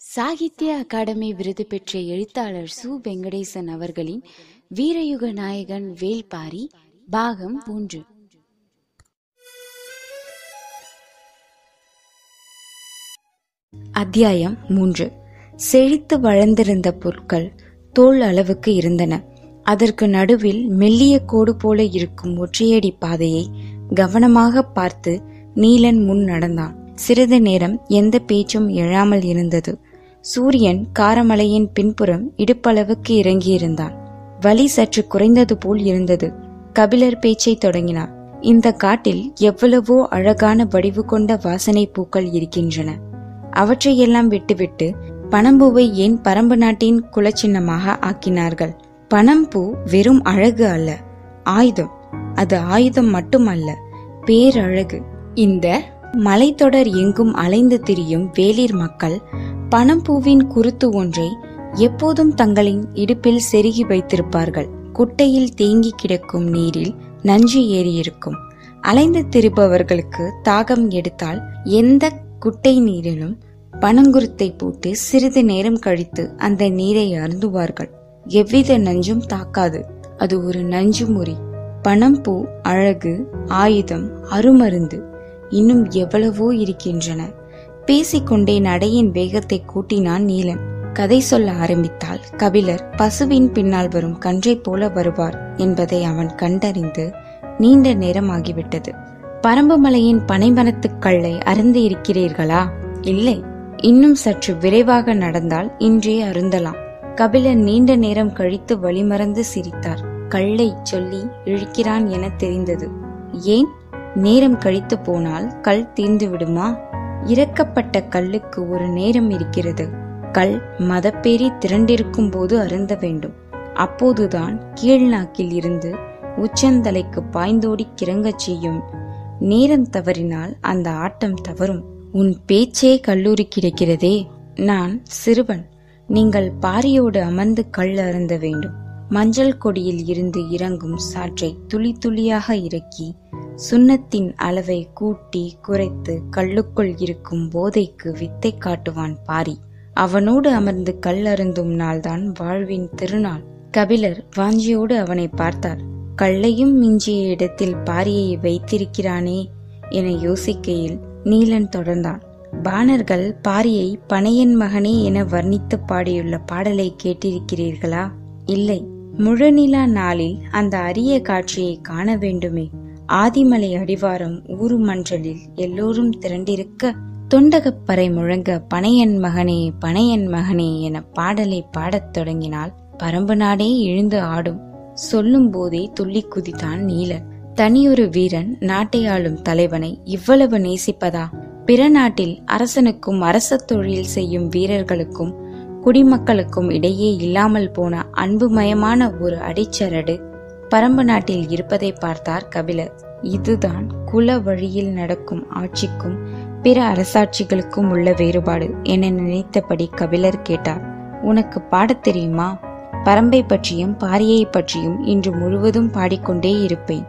சாகித்ய அகாடமி விருது பெற்ற எழுத்தாளர் சு. வெங்கடேசன் அவர்களின் வீரயுக நாயகன் வேல்பாரி பாகம் மூன்று. அத்தியாயம் மூன்று. செழித்து வளர்ந்திருந்த பொருட்கள் தோல் அளவுக்கு இருந்தன. அதற்கு நடுவில் மெல்லிய கோடு போல இருக்கும் ஒற்றையடி பாதையை கவனமாக பார்த்து நீலன் முன் நடந்தான். சிறிது நேரம் எந்த பேச்சும் எழாமல் இருந்தது. சூரியன் காரமலையின் பின்புறம் இடுப்பளவுக்கு இறங்கியிருந்தான். வலி சற்று குறைந்தது போல் இருந்தது. கபிலர் பேச்சை தொடங்கினார். இந்த காட்டில் எவ்வளவோ அழகான வடிவு கொண்ட வாசனை பூக்கள் இருக்கின்றன. அவற்றையெல்லாம் விட்டுவிட்டு பனம்பூவை ஏன் பரம்பு நாட்டின் குலச்சின்னமாக ஆக்கினார்கள்? பனம்பூ வெறும் அழகு அல்ல. ஆயுதம். அது ஆயுதம் மட்டுமல்ல பேரழகு. இந்த மலைத்தொடர் எங்கும் அலைந்து திரியும் வேளிர் மக்கள் பனம்பூவின் குருத்து ஒன்றை எப்போதும் தங்களின் இடுப்பில் செருகி வைத்திருப்பார்கள். குட்டையில் தேங்கி கிடக்கும் நீரில் நஞ்சு ஏறியிருக்கும். அலைந்து திரிபவர்களுக்கு தாகம் எடுத்தால் எந்த குட்டை நீரிலும் பனங்குருத்தை போட்டு சிறிது நேரம் கழித்து அந்த நீரை அருந்துவார்கள். எவ்வித நஞ்சும் தாக்காது. அது ஒரு நஞ்சு முறி. பணம்பூ அழகு ஆயுதம் அருமருந்து. இன்னும் எவ்வளவோ இருக்கின்றன. பேசிக்கொண்டே நடையின் வேகத்தை கூட்டினான் நீலன். கதை சொல்ல ஆரம்பித்தால் கபிலர் பசுவின் பின்னால் வரும் கன்றை போல வருவார் என்பதை அவன் கண்டறிந்து நீண்ட நேரமாகிவிட்டது. பரம்புமலையின் பனைமரத்துக் கல்லை அருந்து இருக்கிறீர்களா? இல்லை. இன்னும் சற்று விரைவாக நடந்தால் இன்றே அருந்தலாம். கபிலர் நீண்ட நேரம் கழித்து வழிமறந்து சிரித்தார். கல்லை சொல்லி இழுக்கிறான் என தெரிந்தது. ஏன்? நேரம் கழித்து போனால் கல் தீர்ந்து விடுமா? இறக்கப்பட்ட கல்லுக்கு ஒரு நேரம் இருக்கிறது. கல் மதப்பேறி திரண்டிருக்கும் போது அருந்த வேண்டும். அப்போதுதான் கீழ்நாக்கில் இருந்து உச்சந்தலைக்கு பாய்ந்தோடி கிறங்கச் செய்யும். நேரம் தவறினால் அந்த ஆட்டம் தவறும். உன் பேச்சே கல்லூரி கிடைக்கிறதே. நான் சிறுவன். நீங்கள் பாரியோடு அமர்ந்து கல் அருந்த வேண்டும். மஞ்சள் கொடியில் இருந்து இறங்கும் சாற்றை துளி துளியாக இறக்கி சுண்ணத்தின் அளவை கூட்டி குறைத்து கல்லுக்குள் இருக்கும் போதைக்கு வித்தை காட்டுவான் பாரி. அவனோடு அமர்ந்து கல் அருந்தும் நாள்தான் வாழ்வின் திருநாள். கபிலர் வாஞ்சியோடு அவனை பார்த்தார். கல்லையும் மிஞ்சிய இடத்தில் பாரியை வைத்திருக்கிறானே என யோசிக்கையில் நீலன் தொடர்ந்தான். பாணர்கள் பாரியை பனையன் மகனே என வர்ணித்து பாடியுள்ள பாடலை கேட்டிருக்கிறீர்களா? இல்லை. முழுநிலா நாளில் அந்த அரிய காட்சியை காண வேண்டுமே. ஆதிமலை அடிவாரம் ஊரு மன்றலில் எல்லோரும் திரண்டிருக்க தொண்டகப்பறை முழங்க பனையன் மகனே பனையன் மகனே என பாடலை பாடத் தொடங்கினால் பரம்பு நாடே எழுந்து ஆடும். சொல்லும் போதே துள்ளி குதித்தான் நீலன். தனியொரு வீரன் நாட்டை ஆளும் தலைவனை இவ்வளவு நேசிப்பதா? பிற நாட்டில் அரசனுக்கும் அரச தொழில் செய்யும் வீரர்களுக்கும் குடிமக்களுக்கும் இடையே இல்லாமல் போன அன்புமயமான ஒரு அடிச்சரடு பரம்பு நாட்டில் இருப்பதை பார்த்தார் கபிலர். இதுதான் குல வழியில் நடக்கும் ஆட்சிக்கும் பிற அரசாட்சிகளுக்கும் உள்ள வேறுபாடு என நினைத்தபடி கபிலர் கேட்டார். உனக்கு பாடத் தெரியுமா? பரம்பை பற்றியும் பாரியை பற்றியும் இன்று முழுவதும் பாடிக்கொண்டே இருப்பேன்.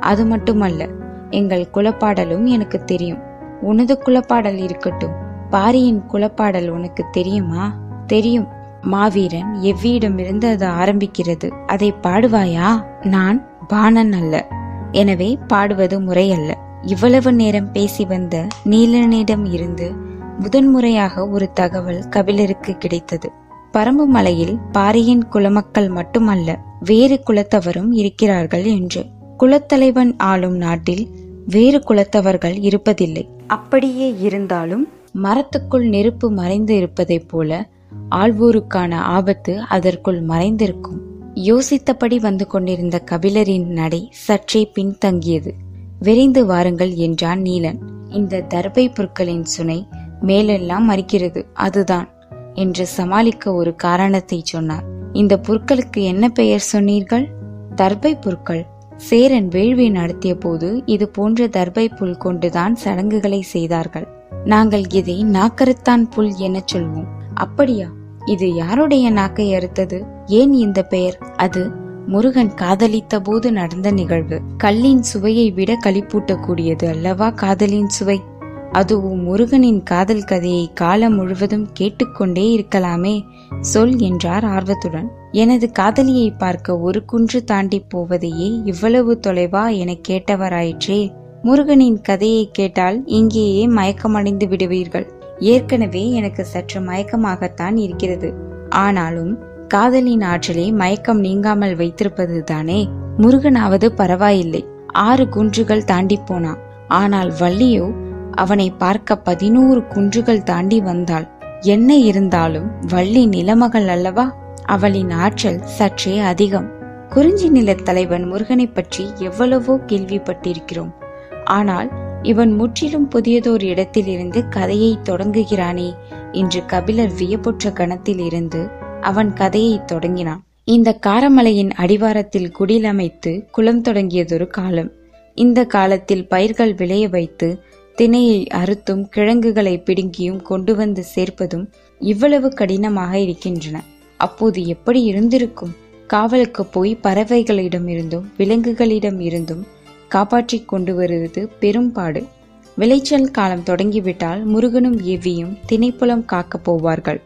அது மட்டுமல்ல எங்கள் குலப்பாடலும் எனக்கு தெரியும். உனது குலப்பாடல் இருக்கட்டும். பாரியின் குலப்பாடல் உனக்கு தெரியுமா? தெரியும். மாவீரன் எவ்வியிடமிருந்து அது ஆரம்பிக்கிறது? அதை பாடுவாயா? நான் பாணன் அல்ல. எனவே பாடுவது முறையல்ல. இவ்வளவு நேரம் பேசி வந்த நீலனிடம் இருந்து முதன்முறையாக ஒரு தகவல் கபிலருக்கு கிடைத்தது. பரம்பு மலையில் பாரியின் குலமக்கள் மட்டுமல்ல வேறு குலத்தவரும் இருக்கிறார்கள் என்று. குலத்தலைவன் ஆளும் நாட்டில் வேறு குலத்தவர்கள் இருப்பதில்லை. அப்படியே இருந்தாலும் மரத்துக்குள் நெருப்பு மறைந்து இருப்பதைப் போல ஆழ்வோருக்கான ஆபத்து அதற்குள் மறைந்திருக்கும். யோசித்தபடி வந்து கொண்டிருந்த கபிலரின் நடை சற்றே பின்தங்கியது. விரைந்து வாருங்கள் என்றான் நீலன். இந்த தர்பை புற்களின் சுனை மேலெல்லாம் மறிக்கிறது அதுதான் என்று சமாளிக்க ஒரு காரணத்தை சொன்னார். இந்த புற்களுக்கு என்ன பெயர் சொன்னீர்கள்? தர்பை புற்கள். சேரன் வேள்வி நடத்திய போது இது போன்ற தர்பை புல் கொண்டுதான் சடங்குகளை செய்தார்கள். நாங்கள் இதை நாக்கருத்தான் புல் என சொல்வோம். அப்படியா? இது யாருடைய நாக்கை அறுத்தது? ஏன் இந்த பெயர்? அது முருகன் காதலித்த போது நடந்த நிகழ்வு. கல்லின் சுவையை விட களிப்பூட்டக்கூடியது அல்லவா காதலின் சுவை? அதுவும் முருகனின் காதல் கதையை காலம் முழுவதும் கேட்டுக்கொண்டே இருக்கலாமே சொல் என்றார் ஆர்வத்துடன். எனது காதலியை பார்க்க ஒரு குன்று தாண்டி போவதையே இவ்வளவு தொலைவா என கேட்டவராயிற்றே. முருகனின் கதையை கேட்டால் இங்கேயே மயக்கமடைந்து விடுவீர்கள். ஏற்கனவே எனக்கு சற்று மயக்கமாகத்தான் இருக்கிறது. ஆனாலும் காதலின் ஆற்றலை மயக்கம் நீங்காமல் வைத்திருப்பது தானே முருகனாவது பரவாயில்லை. ஆறு குன்றுகள் தாண்டி போனான் ஆனால் வள்ளியோ அவனை பார்க்க பதினோரு குன்றுகள் தாண்டி வந்தாள். என்ன இருந்தாலும் வள்ளி நிலமகள் அல்லவா? அவளின் ஆற்றல் சற்றே அதிகம். குறிஞ்சி நிலத் தலைவன் முருகனை பற்றி எவ்வளவோ கேள்விப்பட்டிருக்கிறோம். ஆனால் இவன் முற்றிலும் புதியதோர் இடத்திலிருந்து கதையை தொடங்குகிறானே என்று கபிலர் வியப்புற்ற கணத்தில் இருந்து அவன் கதையை தொடங்கினான். இந்த காரமலையின் அடிவாரத்தில் குடிலமைத்து குளம் தொடங்கியதொரு காலம். இந்த காலத்தில் பயிர்கள் விளைய வைத்து திணையை அறுத்தும் கிழங்குகளை பிடுங்கியும் கொண்டு வந்து சேர்ப்பதும் இவ்வளவு கடினமாக இருக்கின்றன. அப்போது எப்படி இருந்திருக்கும்? காவலுக்கு போய் பறவைகளிடம் இருந்தும் விலங்குகளிடம் இருந்தும் காப்பாற்றி கொண்டு வருவது பெரும்பாடு. விளைச்சல் காலம் தொடங்கிவிட்டால் முருகனும் எவ்வியும் திணைப்புலம் காக்கப் போவார்கள்.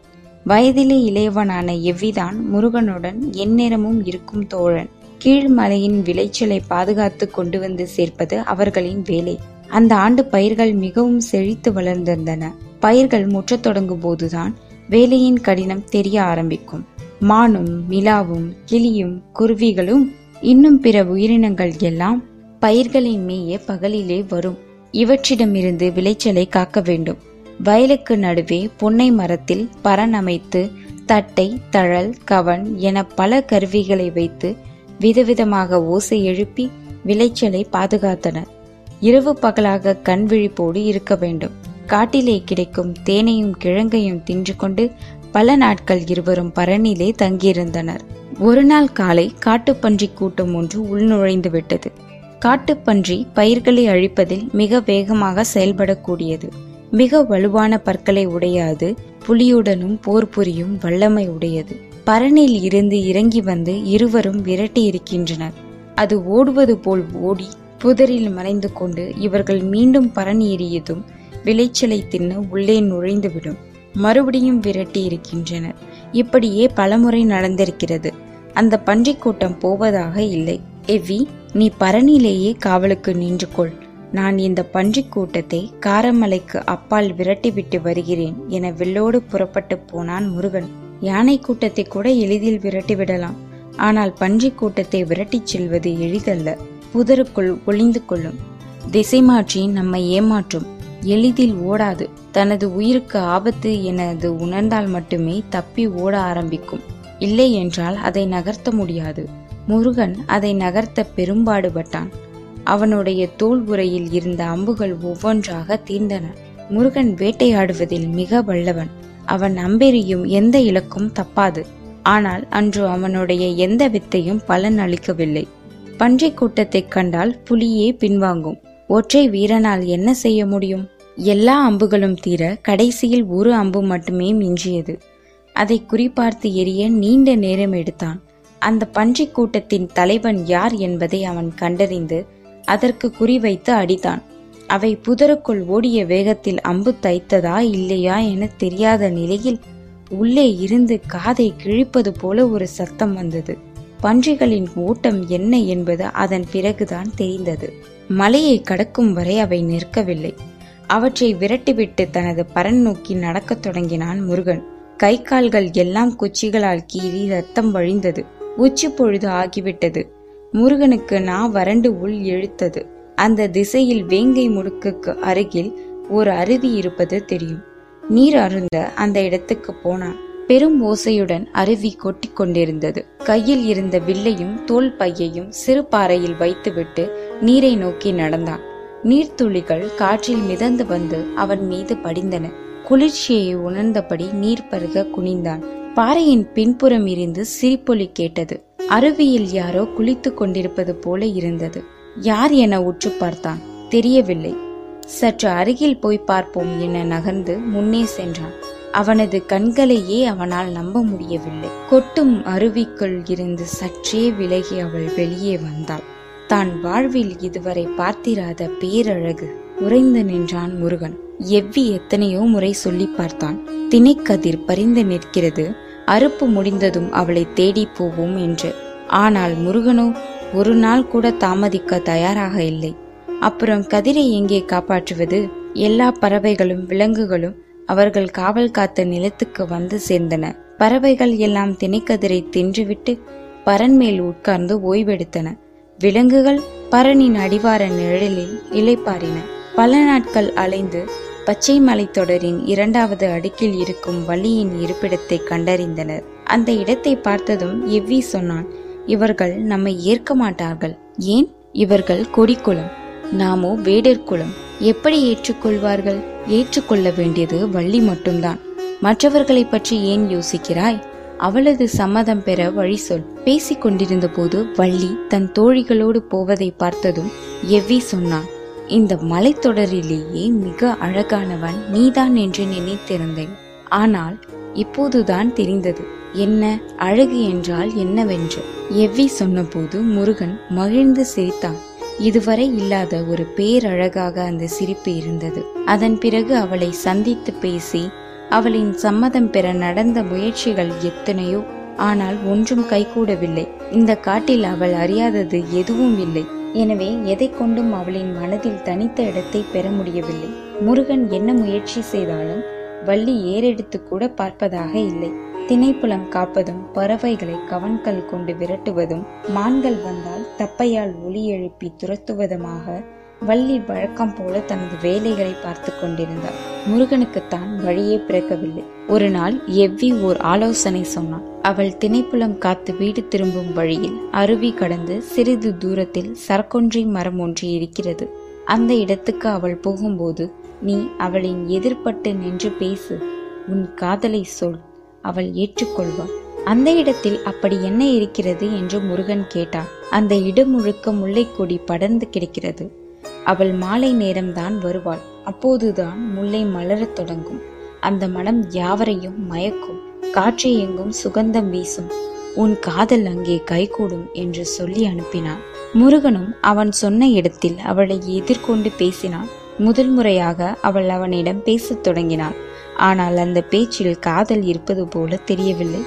வயதிலே இளையவனான எவ்விதான் முருகனுடன் எந்நேரமும் இருக்கும் தோழன். கீழ்மலையின் விளைச்சலை பாதுகாத்து கொண்டு வந்து சேர்ப்பது அவர்களின் வேலை. அந்த ஆண்டு பயிர்கள் மிகவும் செழித்து வளர்ந்திருந்தன. பயிர்கள் முற்றத் தொடங்கும் போதுதான் வேலையின் கடினம் தெரிய ஆரம்பிக்கும். மானும் மிலாவும் கிளியும் குருவிகளும் இன்னும் பிற உயிரினங்கள் எல்லாம் பயிர்களை மேய பகலிலே வரும். இவற்றிடமிருந்து விளைச்சலை காக்க வேண்டும். வயலுக்கு நடுவே பொன்னை மரத்தில் பரன் அமைத்து தட்டை தழல் கவன் என பல கருவிகளை வைத்து விதவிதமாக ஓசை எழுப்பி விளைச்சலை பாதுகாத்தனர். இரவு பகலாக கண் விழிப்போடு இருக்க வேண்டும். காட்டிலே கிடைக்கும் தேனையும் கிழங்கையும் தின்று கொண்டு பல நாட்கள் இருவரும் பரணிலே தங்கியிருந்தனர். ஒரு நாள் காலை காட்டுப்பன்றி கூட்டம் ஒன்று உள்நுழைந்து விட்டது. காட்டுப்பன்றி பயிர்களை அழிப்பதில் மிக வேகமாக செயல்படக்கூடியது. மிக வலுவான பற்களை உடையாது புலியுடனும் போர் புரியும் வல்லமை உடையது. பரணில் இருந்து இறங்கி வந்து இருவரும் விரட்டி இருக்கின்றனர். அது ஓடுவது போல் ஓடி புதரில் மறைந்து கொண்டு இவர்கள் மீண்டும் பரணி ஏறியதும் விளைச்சலை தின்னு உள்ளே நுழைந்துவிடும். மறுபடியும் விரட்டி இருக்கின்றனர். இப்படியே பலமுறை நடந்திருக்கிறது. அந்த பன்றிக் கூட்டம் போவதாக இல்லை. எவ்வி நீ பரணிலேயே காவலுக்கு நின்று கொள் நான் இந்த பன்றிக் கூட்டத்தை காரமலைக்கு அப்பால் விரட்டிவிட்டு வருகிறேன் என வெள்ளோடு புறப்பட்டு போனான் முருகன். யானை கூட்டத்தை கூட எளிதில் விரட்டிவிடலாம். ஆனால் பன்றிக் கூட்டத்தை விரட்டிச் செல்வது எளிதல்ல. புதருக்குள் ஒளிந்து கொள்ளும். திசை மாற்றி நம்மை ஏமாற்றும். எளிதில் ஓடாது. தனது உயிருக்கு ஆபத்து எனது உணர்ந்தால் மட்டுமே தப்பி ஓட ஆரம்பிக்கும். இல்லை என்றால் அதை நகர்த்த முடியாது. முருகன் அதை நகர்த்த பெரும்பாடுபட்டான். அவனுடைய தோல் உரையில் இருந்த அம்புகள் ஒவ்வொன்றாக தீர்ந்தன. முருகன் வேட்டையாடுவதில் மிக வல்லவன். அவன் அம்பெறியும் எந்த இலக்கும் தப்பாது. ஆனால் அன்று அவனுடைய எந்த வித்தையும் பலன் அளிக்கவில்லை. பன்றிக் கூட்டத்தைக் கண்டால் புலியே பின்வாங்கும். ஒற்றை வீரனால் என்ன செய்ய முடியும்? எல்லா அம்புகளும் தீர கடைசியில் ஒரு அம்பு மட்டுமே மிஞ்சியது. அதை குறிபார்த்து எரிய நீண்ட நேரம் எடுத்தான். அந்த பன்றிக் கூட்டத்தின் தலைவன் யார் என்பதை அவன் கண்டறிந்து அதற்கு குறிவைத்து அடித்தான். அவை புதருக்குள் ஓடிய வேகத்தில் அம்பு தைத்ததா இல்லையா என தெரியாத நிலையில் உள்ளே இருந்து காதை கிழிப்பது போல ஒரு சத்தம் வந்தது. பன்றிகளின் ஓட்டம் என்ன என்பது அதன் பிறகுதான் தெரிந்தது. மலையை கடக்கும் வரை அவை நிற்கவில்லை. அவற்றை விரட்டிவிட்டு தனது பரன் நோக்கி நடக்கத் தொடங்கினான் முருகன். கை கால்கள் எல்லாம் குச்சிகளால் கீறி ரத்தம் வழிந்தது. உச்சி பொழுது ஆகிவிட்டது. முருகனுக்கு நா வறண்டு உள் இழுத்தது. அந்த திசையில் வேங்கை முடுக்குக்கு அருகில் ஒரு அருவி இருப்பது தெரியும். நீர் அருந்த அந்த இடத்துக்கு போனான். பெரும் ஓசையுடன் அருவி கொட்டி கொண்டிருந்தது. கையில் இருந்த வில்லையும் தோல் பையையும் சிறு பாறையில் வைத்துவிட்டு நீரை நோக்கி நடந்தான். நீர்த்துளிகள் காற்றில் மிதந்து வந்து அவன் மீது படிந்தன. குளிர்ச்சியை உணர்ந்தபடி நீர் பருக குனிந்தான். பாறையின் பின்புறம் இருந்து சிரிப்பொலி கேட்டது. அருவியில் யாரோ குளித்துக் கொண்டிருப்பது போல இருந்தது. யார் என உற்று பார்த்தான். தெரியவில்லை. சற்று அருகில் போய் பார்ப்போம் என நகர்ந்து முன்னே சென்றான். அவனது கண்களையே அவனால் நம்ப முடியவில்லை. கொட்டும் அருவிக்குள் இருந்து சற்றே விலகி அவள் வெளியே வந்தாள். தான் வாழ்வில் இதுவரை பார்த்திராத பேரழகு உறைந்து நின்றான் முருகன். எவ்வி எத்தனையோ முறை சொல்லி பார்த்தான். திணைக்கதிர் பறிந்து நிற்கிறது. அறுப்பு முடிந்ததும் அவளை தேடி போவோம் என்று. ஆனால் முருகனோ ஒரு நாள் கூட தாமதிக்க தயாராக இல்லை. அப்புறம் கதிரை எங்கே காப்பாற்றுவது? எல்லா பறவைகளும் விலங்குகளும் அவர்கள் காவல் காத்த நிலத்துக்கு வந்து சேர்ந்தன. பறவைகள் எல்லாம் திணைக்கதிரை தின்றுவிட்டு பரன் மேல் உட்கார்ந்து ஓய்வெடுத்தன. விலங்குகள் பரனின் அடிவார நிழலில் இலைப்பாறின பல நாட்கள் அலைந்து பச்சை மலைத்தொடரின் இரண்டாவது அடுக்கில் இருக்கும் வள்ளியின் இருப்பிடத்தை கண்டறிந்தனர். அந்த இடத்தை பார்த்ததும் எவ்வி சொன்னான் இவர்கள் நம்மை ஏற்க மாட்டார்கள். ஏன்? இவர்கள் கொடிக்குளம். நாமோ வேடர் குலம் எப்படி ஏற்றுக்கொள்வார்கள்? ஏற்றுக்கொள்ள வேண்டியது வள்ளி மட்டும்தான். மற்றவர்களை பற்றி ஏன் யோசிக்கிறாய்? அவளது சம்மதம் பெற வழி சொல். பேசிக் கொண்டிருந்த போது வள்ளி தன் தோழிகளோடு போவதை பார்த்ததும் எவ்வி சொன்னான் இந்த மலைத்தொடரிலேயே மிக அழகானவன் நீதான் என்று நினைத்திருந்தேன். ஆனால் இப்போதுதான் தெரிந்தது என்ன அழகு என்றால் என்னவென்று. எவ்வி சொன்னபோது முருகன் மகிழ்ந்து சிரித்தான். இதுவரை இல்லாத ஒரு பேரழகாக அந்த சிரிப்பு இருந்தது. அதன் பிறகு அவளை சந்தித்து பேசி அவளின் சம்மதம் பெற நடந்த முயற்சிகள் எத்தனையோ ஆனால் ஒன்றும் கைகூடவில்லை. இந்த காட்டில் அவள் அறியாதது எதுவும் இல்லை. எனவே எதை கொண்டும் அவளின் மனதில் தனித்த இடத்தை பெற முடியவில்லை. முருகன் என்ன முயற்சி செய்தாலும் வள்ளி ஏறெடுத்து கூட பார்ப்பதாக இல்லை. திணைப்புலம் காப்பதும் பறவைகளை கவன்கள் கொண்டு விரட்டுவதும் மான்கள் வந்தால் தப்பையால் ஒலி எழுப்பி துரத்துவதுமாக வள்ளி வழக்கம் போல தனது வேலைகளை பார்த்து கொண்டிருந்தார். முருகனுக்குத்தான் வழியே பிறக்கவில்லை. ஒரு நாள் எவ்வி ஓர் ஆலோசனை சொன்னான். அவள் திணைப்புலம் காத்து வீடு திரும்பும் வழியில் அருவி கடந்து சிறிது தூரத்தில் சரக்கொன்றை மரம் ஒன்று இருக்கிறது. அந்த இடத்துக்கு அவள் போகும்போது நீ அவளின் எதிர்பட்டு நின்று பேசு. உன் காதலை சொல். அவள் ஏற்றுக்கொள்வாள். அந்த இடத்தில் அப்படி என்ன இருக்கிறது? என்று முருகன் கேட்டான். அந்த இடம் முழுக்க முல்லைக்கொடி படர்ந்து கிடக்கிறது. அவள் மாலை நேரம்தான் வருவாள். அப்போதுதான் முல்லை மலரத் தொடங்கும். அந்த மனம் யாவரையும் மயக்கும். காற்று எங்கும் சுகந்தம் வீசும். உன் காதல் அங்கே கைகூடும் என்று சொல்லி அனுப்பினான். முருகனும் அவன் சொன்ன இடத்தில் அவளை எதிர்கொண்டு பேசினான். முதல் முறையாக அவள் அவனிடம் பேசத் தொடங்கினாள். ஆனால் அந்த பேச்சில் காதல் இருப்பது போல தெரியவில்லை.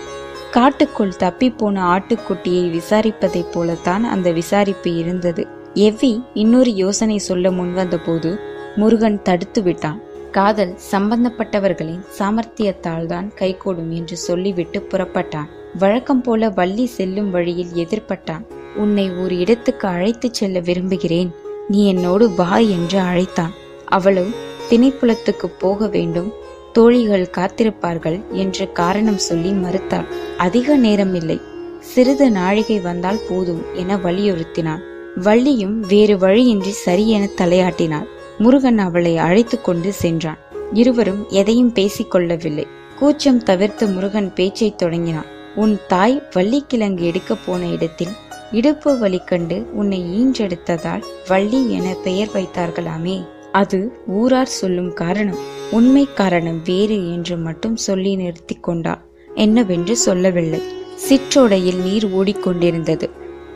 காட்டுக்குள் தப்பிப்போன ஆட்டுக்குட்டியை விசாரிப்பதைப் போலத்தான் அந்த விசாரிப்பு இருந்தது. எவ்வி இன்னொரு யோசனை சொல்ல முன்வந்த போது முருகன் தடுத்து விட்டான். காதல் சம்பந்தப்பட்டவர்களின் சாமர்த்தியத்தால் தான் கைகூடும் என்று சொல்லிவிட்டு புறப்பட்டான். வழக்கம் போல வள்ளி செல்லும் வழியில் எதிர்பட்டான். உன்னை ஒரு இடத்துக்கு அழைத்துச் செல்ல விரும்புகிறேன். நீ என்னோடு வா என்று அழைத்தான். அவளோ திணைப்புலத்துக்கு போக வேண்டும். தோழிகள் காத்திருப்பார்கள் என்று காரணம் சொல்லி மறுத்தாள் அதிக நேரம் இல்லை சிறிது நாழிகை வந்தால் போதும் என வலியுறுத்தினான். வள்ளியும் வேறு வழியின்றி சரியென தலையாட்டினாள். முருகன் அவளை அழைத்து கொண்டு சென்றான். இருவரும் எதையும் பேசிக்கொள்ளவில்லை கூச்சம் தவிர்த்து முருகன் பேச்சை தொடங்கினான். உன் தாய் வள்ளிக்கிழங்கு எடுக்கப் போன இடத்தில் இடுப்பு வலி கண்டு உன்னை ஈன்றெடுத்ததால் வள்ளி என பெயர் வைத்தார்களாமே. அது ஊரார் சொல்லும் காரணம். உண்மை காரணம் வேறு என்று மட்டும் சொல்லி நிறுத்தி கொண்டாள் என்னவென்று சொல்லவில்லை. சிற்றோடையில் நீர் ஓடிக்கொண்டிருந்தது.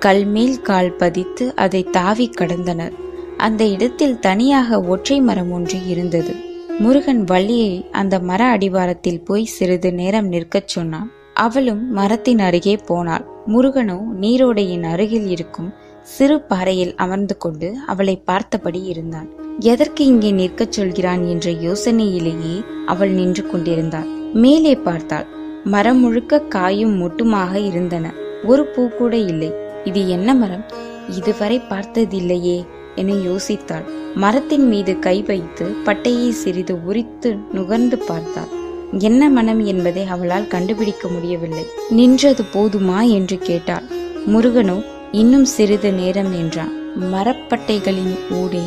கல்மேல் கால் பதித்து அதை தாவி கடந்தனர். அந்த இடத்தில் தனியாக ஒற்றை மரம் ஒன்று இருந்தது. முருகன் வள்ளியை அந்த மர அடிவாரத்தில் போய் சிறிது நேரம் நிற்கச் சொன்னான். அவளும் மரத்தின் அருகே போனாள். முருகனோ நீரோடையின் அருகில் இருக்கும் சிறு பாறையில் அமர்ந்து கொண்டு அவளை பார்த்தபடி இருந்தான். எதற்கு இங்கே நிற்கச் சொல்கிறான்? என்ற யோசனையிலேயே அவள் நின்று கொண்டிருந்தாள். மேலே பார்த்தாள். மரம் முழுக்க காயும் மொட்டுமாக இருந்தன. ஒரு பூ கூட இல்லை. இது என்ன மரம்? இதுவரை பார்த்ததில்லையே என யோசித்தாள். மரத்தின் மீது கை வைத்து பட்டையை சிறிது உரித்து நுகர்ந்து பார்த்தாள். என்ன மனம் என்பதை அவளால் கண்டுபிடிக்க முடியவில்லை. நின்றது போதுமா என்று கேட்டாள். முருகனோ இன்னும் சிறிது நேரம் என்றான் மரப்பட்டைகளின் ஊடே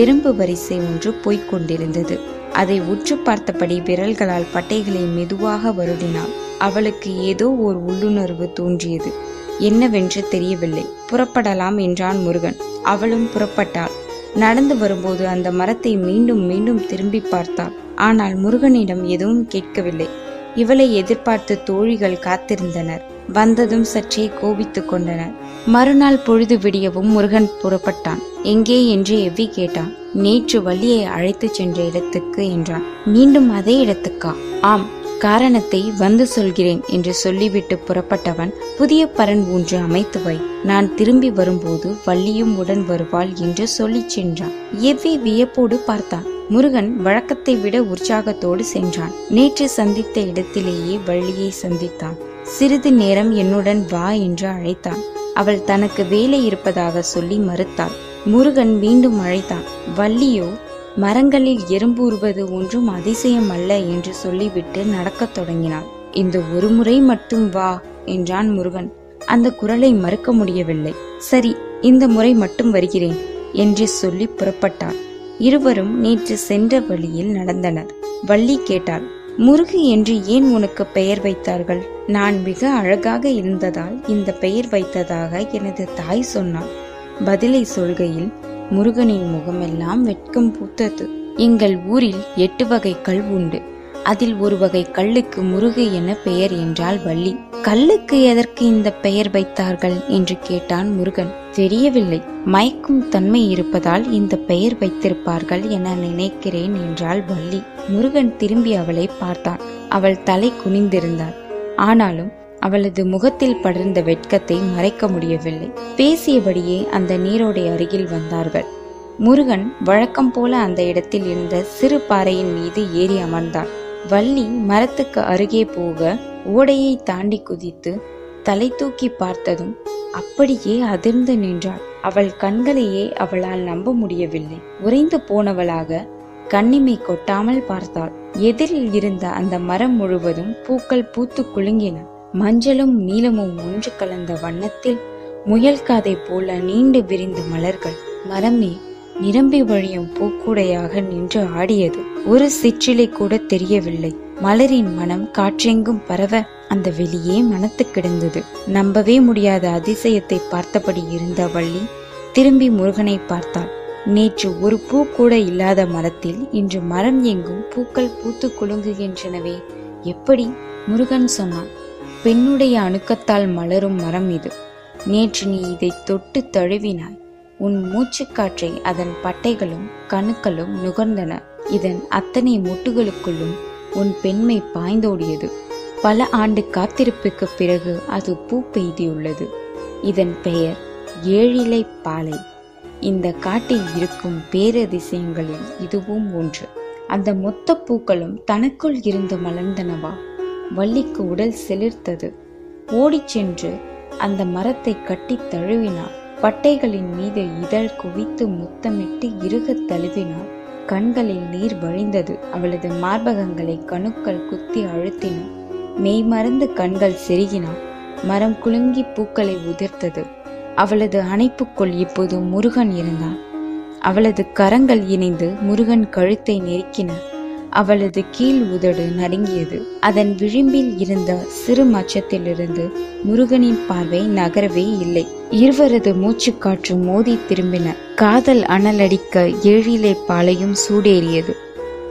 எறும்பு வரிசை ஒன்று போய்க் கொண்டிருந்தது. அதை உற்று பார்த்தபடி விரல்களால் பட்டைகளை மெதுவாக வருடினாள். அவளுக்கு ஏதோ ஒரு உள்ளுணர்வு தோன்றியது. என்னவென்று தெரியவில்லை. புறப்படலாம் என்றான் முருகன். அவளும் புறப்பட்டாள். நடந்து வரும்போது அந்த மரத்தை மீண்டும் மீண்டும் திரும்பி பார்த்தாள். ஆனால் முருகனிடம் எதுவும் கேட்கவில்லை. இவளை எதிர்பார்த்து தோழிகள் காத்திருந்தனர். வந்ததும் சற்றே கோபித்து கொண்டனர். மறுநாள் பொழுது விடியவும் முருகன் புறப்பட்டான். எங்கே? என்று எவ்வி கேட்டான். நேற்று வள்ளியை அழைத்துச் சென்ற இடத்துக்கு என்றான். மீண்டும் அதே இடத்துக்கா? ஆம். காரணத்தை வந்து சொல்கிறேன் என்று சொல்லிவிட்டு புறப்பட்டவன் புதிய பரன் ஒன்று அமைத்து வை. நான் திரும்பி வரும்போது வள்ளியும் உடன் வருவாள் என்று சொல்லிச் சென்றான். எவ்வி வியப்போடு பார்த்தான். முருகன் வழக்கத்தை விட உற்சாகத்தோடு சென்றான். நேற்று சந்தித்த இடத்திலேயே வள்ளியை சந்தித்தான். சிறிது நேரம் என்னுடன் வா என்று அழைத்தான். அவள் தனக்கு வேலை இருப்பதாக சொல்லி மறுத்தாள். முருகன் மீண்டும் அழைத்தான். வள்ளியோ மரங்களில் எறும்பூறுவது ஒன்றும் அதிசயம் அல்ல என்று சொல்லிவிட்டு நடக்கத் தொடங்கினான். இந்த ஒரு முறை மட்டும் வா என்றான் முருகன். அந்த குரலை மறுக்க முடியவில்லை. சரி இந்த முறை மட்டும் வருகிறேன் என்று சொல்லி புறப்பட்டார் இருவரும் நேற்று சென்ற வழியில் நடந்தனர். வள்ளி கேட்டாள் முருகு என்று ஏன் உனக்கு பெயர் வைத்தார்கள்? நான் மிக அழகாக இருந்ததால் இந்த பெயர் வைத்ததாக எனது தாய் சொன்னாள். பதிலை சொல்கையில் முருகனின் முகமெல்லாம் வெட்கம் பூத்தது. எங்கள் ஊரில் எட்டு வகை கல் உண்டு. அதில் ஒரு வகை கல்லுக்கு முருகு என பெயர் என்றால் வள்ளி. கல்லுக்கு எதற்கு இந்த பெயர் வைத்தார்கள் என்று கேட்டான் முருகன். தெரியவில்லை. மயக்கும் தன்மை இருப்பதால் இந்த பெயர் வைத்திருப்பார்கள் என நினைக்கிறேன் என்றாள் வள்ளி. முருகன் திரும்பி அவளை பார்த்தான். அவள் தலை குனிந்திருந்தாள். ஆனாலும் அவளது முகத்தில் படர்ந்த வெட்கத்தை மறைக்க முடியவில்லை. பேசியபடியே அந்த நீரோடை அருகில் வந்தார்கள். முருகன் வழக்கம் போல அந்த இடத்தில் இருந்த சிறு பாறையின் மீது ஏறி அமர்ந்தான். வள்ளி மரத்துக்கு அருகே போக ஓடையை தாண்டி குதித்து தலை தூக்கி பார்த்ததும் அப்படியே அதிர்ந்து நின்றாள். அவள் கண்களையே அவளால் நம்ப முடியவில்லை. உறைந்து போனவளாக கண்ணிமை கொட்டாமல் பார்த்தாள். எதிரில் இருந்த அந்த மரம் முழுவதும் பூக்கள் பூத்து குலுங்கின. மஞ்சளும் நீலமும் ஒன்று கலந்த வண்ணத்தில் முயல் காதை போல நீண்டு விரிந்த மலர்கள். மரமே நிரம்பி வழியும் பூக்கூடையாக நின்று ஆடியது. ஒரு சிற்றிலை கூட தெரியவில்லை. மலரின் மனம் காற்றெங்கும் பரவ அந்த வெளியே மனத்து கிடந்தது. நம்பவே முடியாத அதிசயத்தை பார்த்தபடி இருந்த வள்ளி திரும்பி முருகனை பார்த்தாள். நேற்று ஒரு பூ கூட இல்லாத மரத்தில் இன்று மரம் எங்கும் பூக்கள் பூத்து குலுங்குகின்றனவே. எப்படி? முருகன் சொன்னான். பெண்ணுடைய அணுக்கத்தால் மலரும் மரம் இது. நேற்று நீ இதை தொட்டு தழுவினாய். உன் மூச்சுக்காற்றை அதன் பட்டைகளும் கணுக்களும் நுகர்ந்தன. இதன் அத்தனை முட்டுகளுக்குள்ளும் உன் பெண்மை பாய்ந்தோடியது. பல ஆண்டு காத்திருப்புக்கு பிறகு அது பூ பெய்தியுள்ளது. இதன் பெயர் ஏழிலை பாலை. இந்த காட்டில் இருக்கும் பேரதிசயங்களில் இதுவும் ஒன்று. அந்த மொத்த பூக்களும் தனக்குள் இருந்து மலர்ந்தனவா? வள்ளிக்கு உடல் செலிர்த்தது. ஓடிச் சென்று அந்த மரத்தை கட்டித் தழுவினாள் பட்டைகளின் மீது இதழ் குவித்து முத்தமிட்டு இறுகத் தழுவினாள் கண்களில் நீர் வழிந்தது. அவளது மார்பகங்களை கணுக்கள் குத்தி அழுத்தின. மெய்மறந்து கண்கள் செருகினாள் மரம் குலுங்கி பூக்களை உதிர்த்தது. அவளது அணைப்புக்குள் இப்போது முருகன் இருந்தான். அவளது கரங்கள் இணைந்து முருகன் கழுத்தை நெருக்கின. அவளது கீழ் உதடு நடுங்கியது. அதன் விளிம்பில் இருந்த சிறு மச்சத்திலிருந்து முருகனின் பார்வை நகரவே இல்லை. இருவரது மூச்சுக்காற்று மோதி திரும்பின. காதல் அனலடிக்க ஏழிலை பாலையும் சூடேறியது.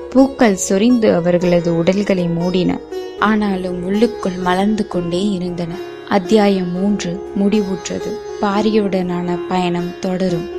பூக்கள் சொரிந்து அவர்களது உடல்களை மூடின. ஆனாலும் உள்ளுக்குள் மலர்ந்து கொண்டே இருந்தன. அத்தியாயம் மூன்று. முடிவுற்றது. பாரியுடனான பயணம் தொடரும்.